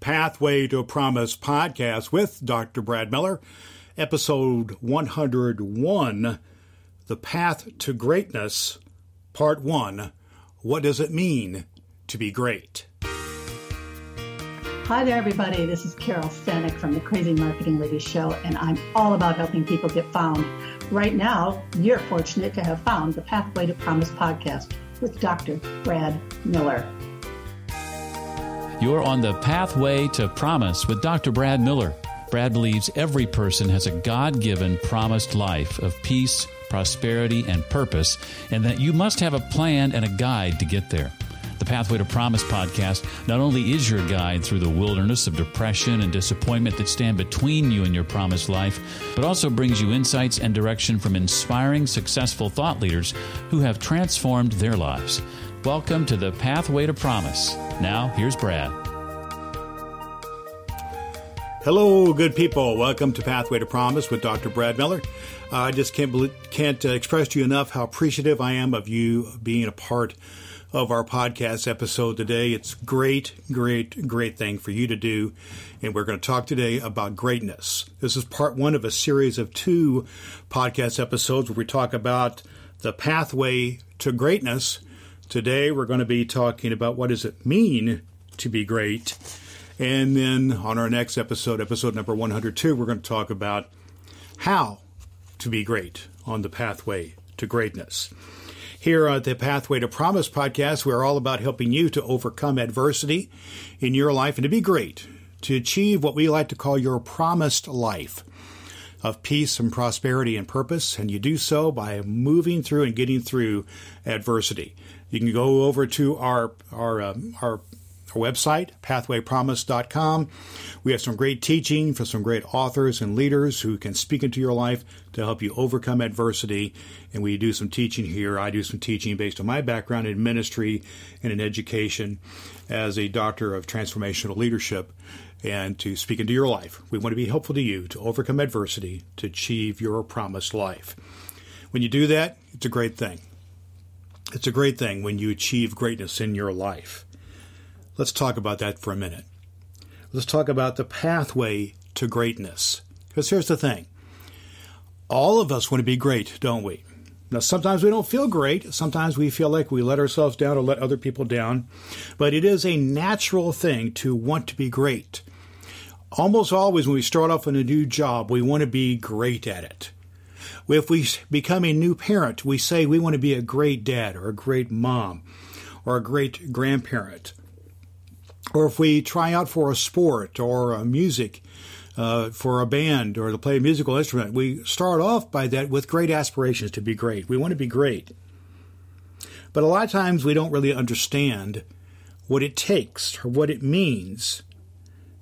Pathway to Promise podcast with Dr. Brad Miller, episode 101 The Path to Greatness, Part 1 What Does It Mean to Be Great? Hi there, everybody. This is Carol Stanek from the Crazy Marketing Ladies Show, and I'm all about helping people get found. Right now, you're fortunate to have found the Pathway to Promise podcast with Dr. Brad Miller. You're on the Pathway to Promise with Dr. Brad Miller. Brad believes every person has a God given promised life of peace, prosperity, and purpose, and that you must have a plan and a guide to get there. The Pathway to Promise podcast not only is your guide through the wilderness of depression and disappointment that stand between you and your promised life, but also brings you insights and direction from inspiring, successful thought leaders who have transformed their lives. Welcome to the Pathway to Promise. Now, here's Brad. Hello, good people. Welcome to Pathway to Promise with Dr. Brad Miller. Uh, I just can't believe, can't uh, express to you enough how appreciative I am of you being a part of our podcast episode today. It's great, great, great thing for you to do. And we're going to talk today about greatness. This is part one of a series of two podcast episodes where we talk about the pathway to greatness. Today we're going to be talking about what does it mean to be great. And then on our next episode, episode number 102, we're going to talk about how to be great on the pathway to greatness. Here at the Pathway to Promise podcast, we're all about helping you to overcome adversity in your life and to be great, to achieve what we like to call your promised life of peace and prosperity and purpose. And you do so by moving through and getting through adversity. You can go over to our, our, um, our our website, pathwaypromise.com. We have some great teaching from some great authors and leaders who can speak into your life to help you overcome adversity. And we do some teaching here. I do some teaching based on my background in ministry and in education as a doctor of transformational leadership and to speak into your life. We want to be helpful to you to overcome adversity to achieve your promised life. When you do that, it's a great thing. It's a great thing when you achieve greatness in your life. Let's talk about that for a minute. Let's talk about the pathway to greatness. Because here's the thing all of us want to be great, don't we? Now, sometimes we don't feel great. Sometimes we feel like we let ourselves down or let other people down. But it is a natural thing to want to be great. Almost always, when we start off in a new job, we want to be great at it. If we become a new parent, we say we want to be a great dad or a great mom or a great grandparent or if we try out for a sport or a music uh, for a band or to play a musical instrument, we start off by that with great aspirations to be great. We want to be great. But a lot of times we don't really understand what it takes or what it means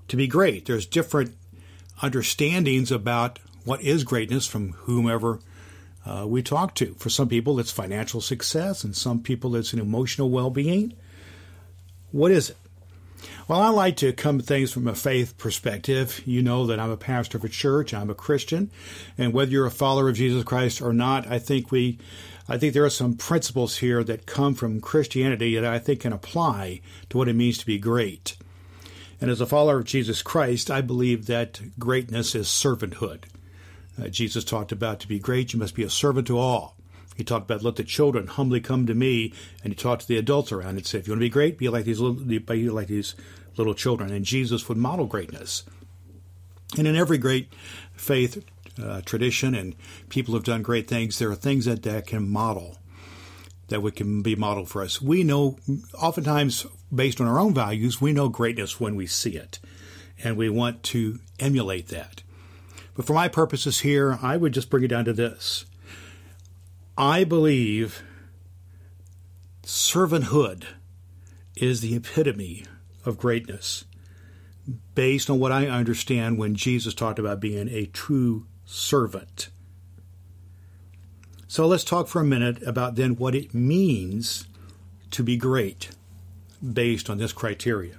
to be great. There's different understandings about what is greatness from whomever uh, we talk to. For some people, it's financial success, and some people, it's an emotional well being. What is it? Well, I like to come at things from a faith perspective. You know that I'm a pastor of a church, I'm a Christian, and whether you're a follower of Jesus Christ or not, I think we I think there are some principles here that come from Christianity that I think can apply to what it means to be great. And as a follower of Jesus Christ, I believe that greatness is servanthood. Uh, Jesus talked about to be great, you must be a servant to all. He talked about let the children humbly come to me, and he talked to the adults around and said, if you want to be great, be like these little, be like these little children. And Jesus would model greatness. And in every great faith uh, tradition, and people have done great things, there are things that, that can model, that we can be modeled for us. We know, oftentimes based on our own values, we know greatness when we see it, and we want to emulate that. But for my purposes here, I would just bring it down to this. I believe servanthood is the epitome of greatness based on what I understand when Jesus talked about being a true servant. So let's talk for a minute about then what it means to be great based on this criteria.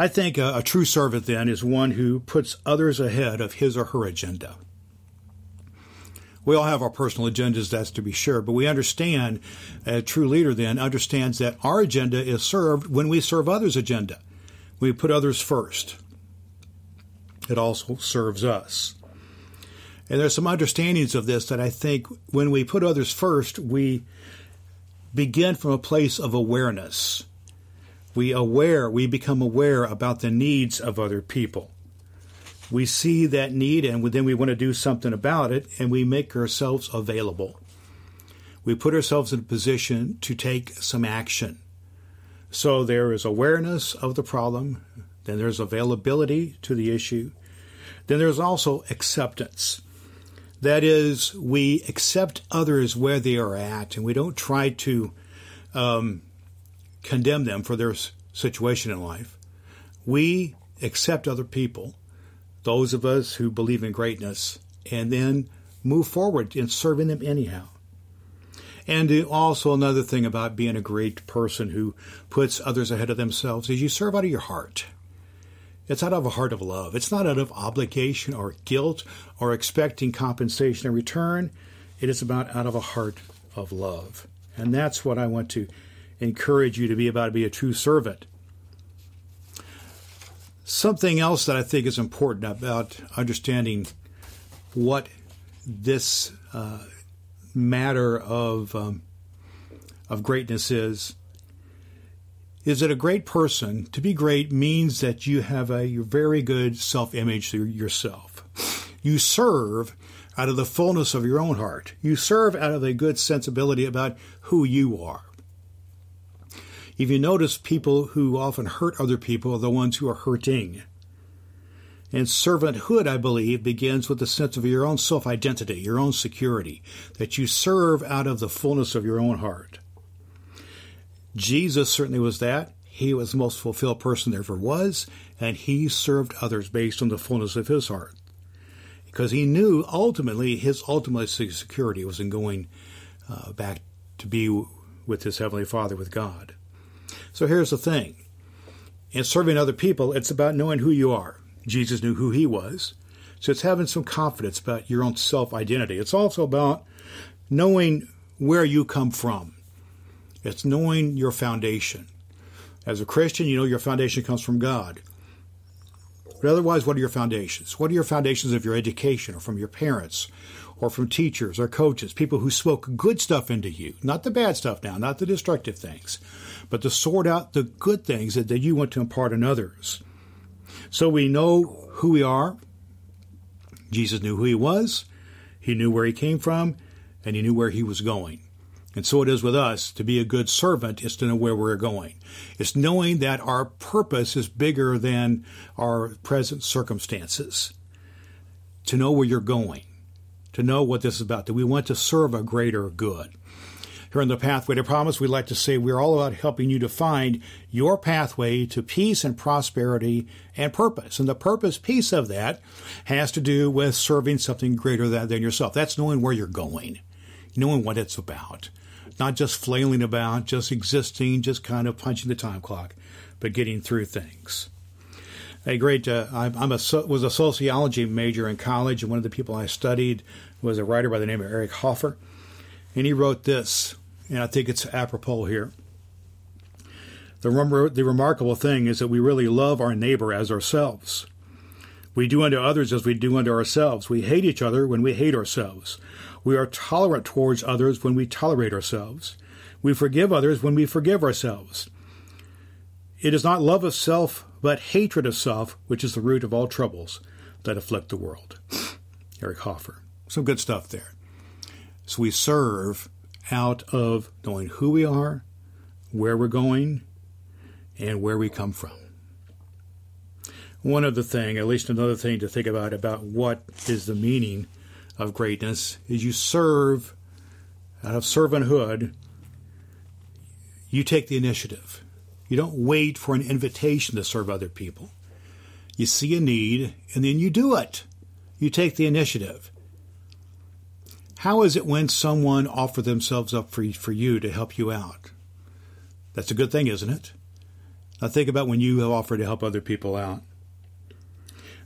I think a, a, true servant then is one who puts others ahead of his or her agenda. We all have our personal agendas, that's to be sure, but we understand, a true leader then understands that our agenda is served when we serve others' agenda. We put others first. It also serves us. And there's some understandings of this that I think when we put others first, we begin from a place of awareness. We aware, we become aware about the needs of other people we see that need and then we want to do something about it and we make ourselves available. We put ourselves in a position to take some action. So there is awareness of the problem, then there's availability to the issue, then there's also acceptance. That is, we accept others where they are at and we don't try to um, condemn them for their situation in life. We accept other people those of us who believe in greatness, and then move forward in serving them anyhow. And also another thing about being a great person who puts others ahead of themselves is you serve out of your heart. It's out of a heart of love. It's not out of obligation or guilt or expecting compensation in return. It is about out of a heart of love. And that's what I want to encourage you to be about to be a true servant. Something else that I think is important about understanding what this uh, matter of um, of greatness is is that a great person to be great means that you have a very good self image to yourself. You serve out of the fullness of your own heart. You serve out of a good sensibility about who you are. If you notice, people who often hurt other people are the ones who are hurting. And servanthood, I believe, begins with the sense of your own self identity, your own security, that you serve out of the fullness of your own heart. Jesus certainly was that. He was the most fulfilled person there ever was, and he served others based on the fullness of his heart. Because he knew ultimately his ultimate security was in going uh, back to be with his Heavenly Father, with God. So here's the thing in serving other people, it's about knowing who you are. Jesus knew who he was. So it's having some confidence about your own self identity. It's also about knowing where you come from. It's knowing your foundation. As a Christian, you know your foundation comes from God. But otherwise, what are your foundations? What are your foundations of your education or from your parents or from teachers or coaches, people who spoke good stuff into you? Not the bad stuff now, not the destructive things, but to sort out the good things that, that you want to impart on others. So we know who we are. Jesus knew who he was, he knew where he came from, and he knew where he was going. And so it is with us. To be a good servant is to know where we're going. It's knowing that our purpose is bigger than our present circumstances. To know where you're going. To know what this is about. That we want to serve a greater good. Here on the Pathway to Promise, we like to say we're all about helping you to find your pathway to peace and prosperity and purpose. And the purpose piece of that has to do with serving something greater than, than yourself. That's knowing where you're going, knowing what it's about. Not just flailing about, just existing, just kind of punching the time clock, but getting through things a great. Uh, I'm a was a sociology major in college, and one of the people I studied was a writer by the name of Eric Hoffer, and he wrote this and I think it's apropos here. The, rem- the remarkable thing is that we really love our neighbor as ourselves. We do unto others as we do unto ourselves. We hate each other when we hate ourselves. We are tolerant towards others when we tolerate ourselves. We forgive others when we forgive ourselves. It is not love of self, but hatred of self, which is the root of all troubles that afflict the world. Eric Hoffer. Some good stuff there. So we serve out of knowing who we are, where we're going, and where we come from. One other thing, at least another thing to think about about what is the meaning of greatness is you serve out of servanthood, you take the initiative. You don't wait for an invitation to serve other people. You see a need and then you do it. You take the initiative. How is it when someone offers themselves up for, for you to help you out? That's a good thing, isn't it? Now think about when you have offered to help other people out.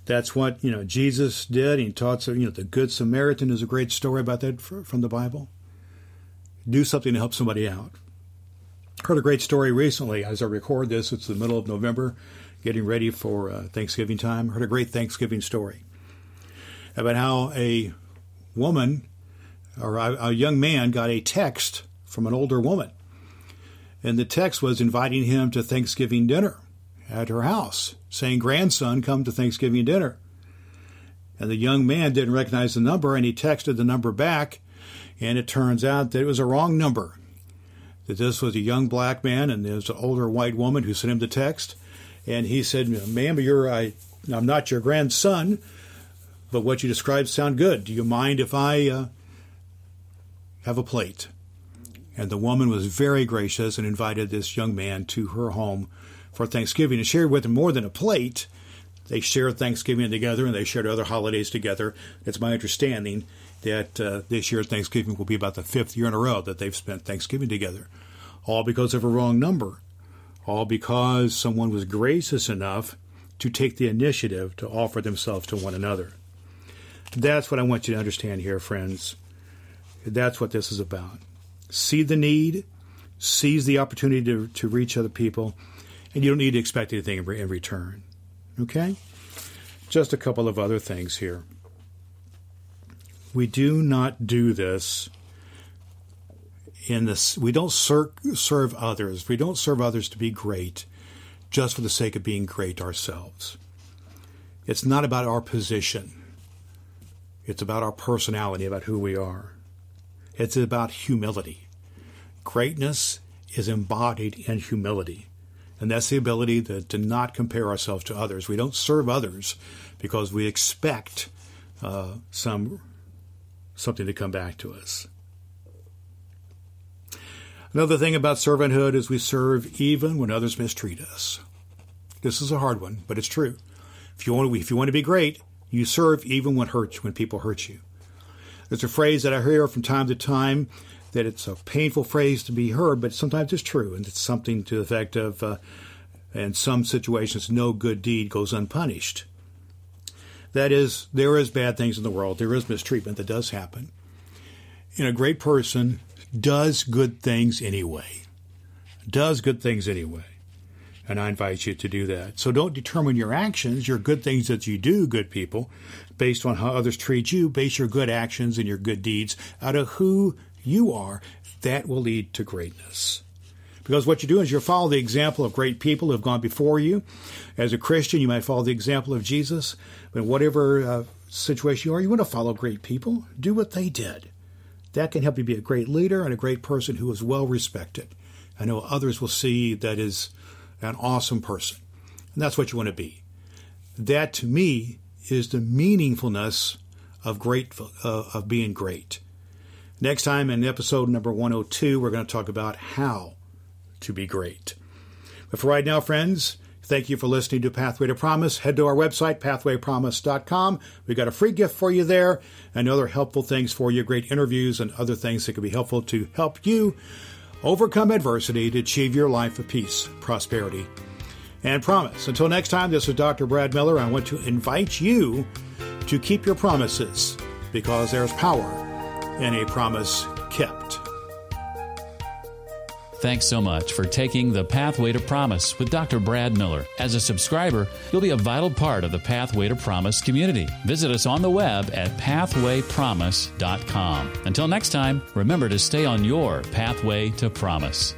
That's what you know Jesus did. He taught you know the Good Samaritan is a great story about that from the Bible. Do something to help somebody out. Heard a great story recently as I record this. It's the middle of November, getting ready for uh, Thanksgiving time. Heard a great Thanksgiving story about how a woman or a, a young man got a text from an older woman, and the text was inviting him to Thanksgiving dinner at her house, saying, Grandson, come to Thanksgiving dinner. And the young man didn't recognize the number and he texted the number back, and it turns out that it was a wrong number. That this was a young black man and there's an older white woman who sent him the text. And he said, Ma'am, you're, I, I'm not your grandson, but what you described sound good. Do you mind if I uh, have a plate? And the woman was very gracious and invited this young man to her home for Thanksgiving and shared with him more than a plate. They shared Thanksgiving together and they shared other holidays together. It's my understanding that uh, this year Thanksgiving will be about the fifth year in a row that they've spent Thanksgiving together. All because of a wrong number. All because someone was gracious enough to take the initiative to offer themselves to one another. That's what I want you to understand here, friends. That's what this is about. See the need, seize the opportunity to, to reach other people, and you don't need to expect anything in return. Okay? Just a couple of other things here. We do not do this in this. We don't ser- serve others. We don't serve others to be great just for the sake of being great ourselves. It's not about our position. It's about our personality, about who we are. It's about humility. Greatness is embodied in humility. And that's the ability to, to not compare ourselves to others. We don't serve others because we expect uh, some something to come back to us. Another thing about servanthood is we serve even when others mistreat us. This is a hard one, but it's true. If you want to, if you want to be great, you serve even when hurt when people hurt you. There's a phrase that I hear from time to time that it's a painful phrase to be heard, but sometimes it's true, and it's something to the effect of, uh, in some situations, no good deed goes unpunished. That is, there is bad things in the world. There is mistreatment that does happen. And a great person does good things anyway. Does good things anyway. And I invite you to do that. So don't determine your actions, your good things that you do, good people, based on how others treat you. Base your good actions and your good deeds out of who you are, that will lead to greatness. Because what you do is you follow the example of great people who have gone before you. As a Christian, you might follow the example of Jesus. But whatever uh, situation you are, you want to follow great people. Do what they did. That can help you be a great leader and a great person who is well respected. I know others will see that is an awesome person. And that's what you want to be. That to me is the meaningfulness of great uh, of being great. Next time in episode number 102, we're going to talk about how to be great. But for right now, friends, thank you for listening to Pathway to Promise. Head to our website, pathwaypromise.com. We've got a free gift for you there and other helpful things for you, great interviews and other things that can be helpful to help you overcome adversity to achieve your life of peace, prosperity, and promise. Until next time, this is Dr. Brad Miller. I want to invite you to keep your promises because there's power and a promise kept. Thanks so much for taking the Pathway to Promise with Dr. Brad Miller. As a subscriber, you'll be a vital part of the Pathway to Promise community. Visit us on the web at pathwaypromise.com. Until next time, remember to stay on your pathway to promise.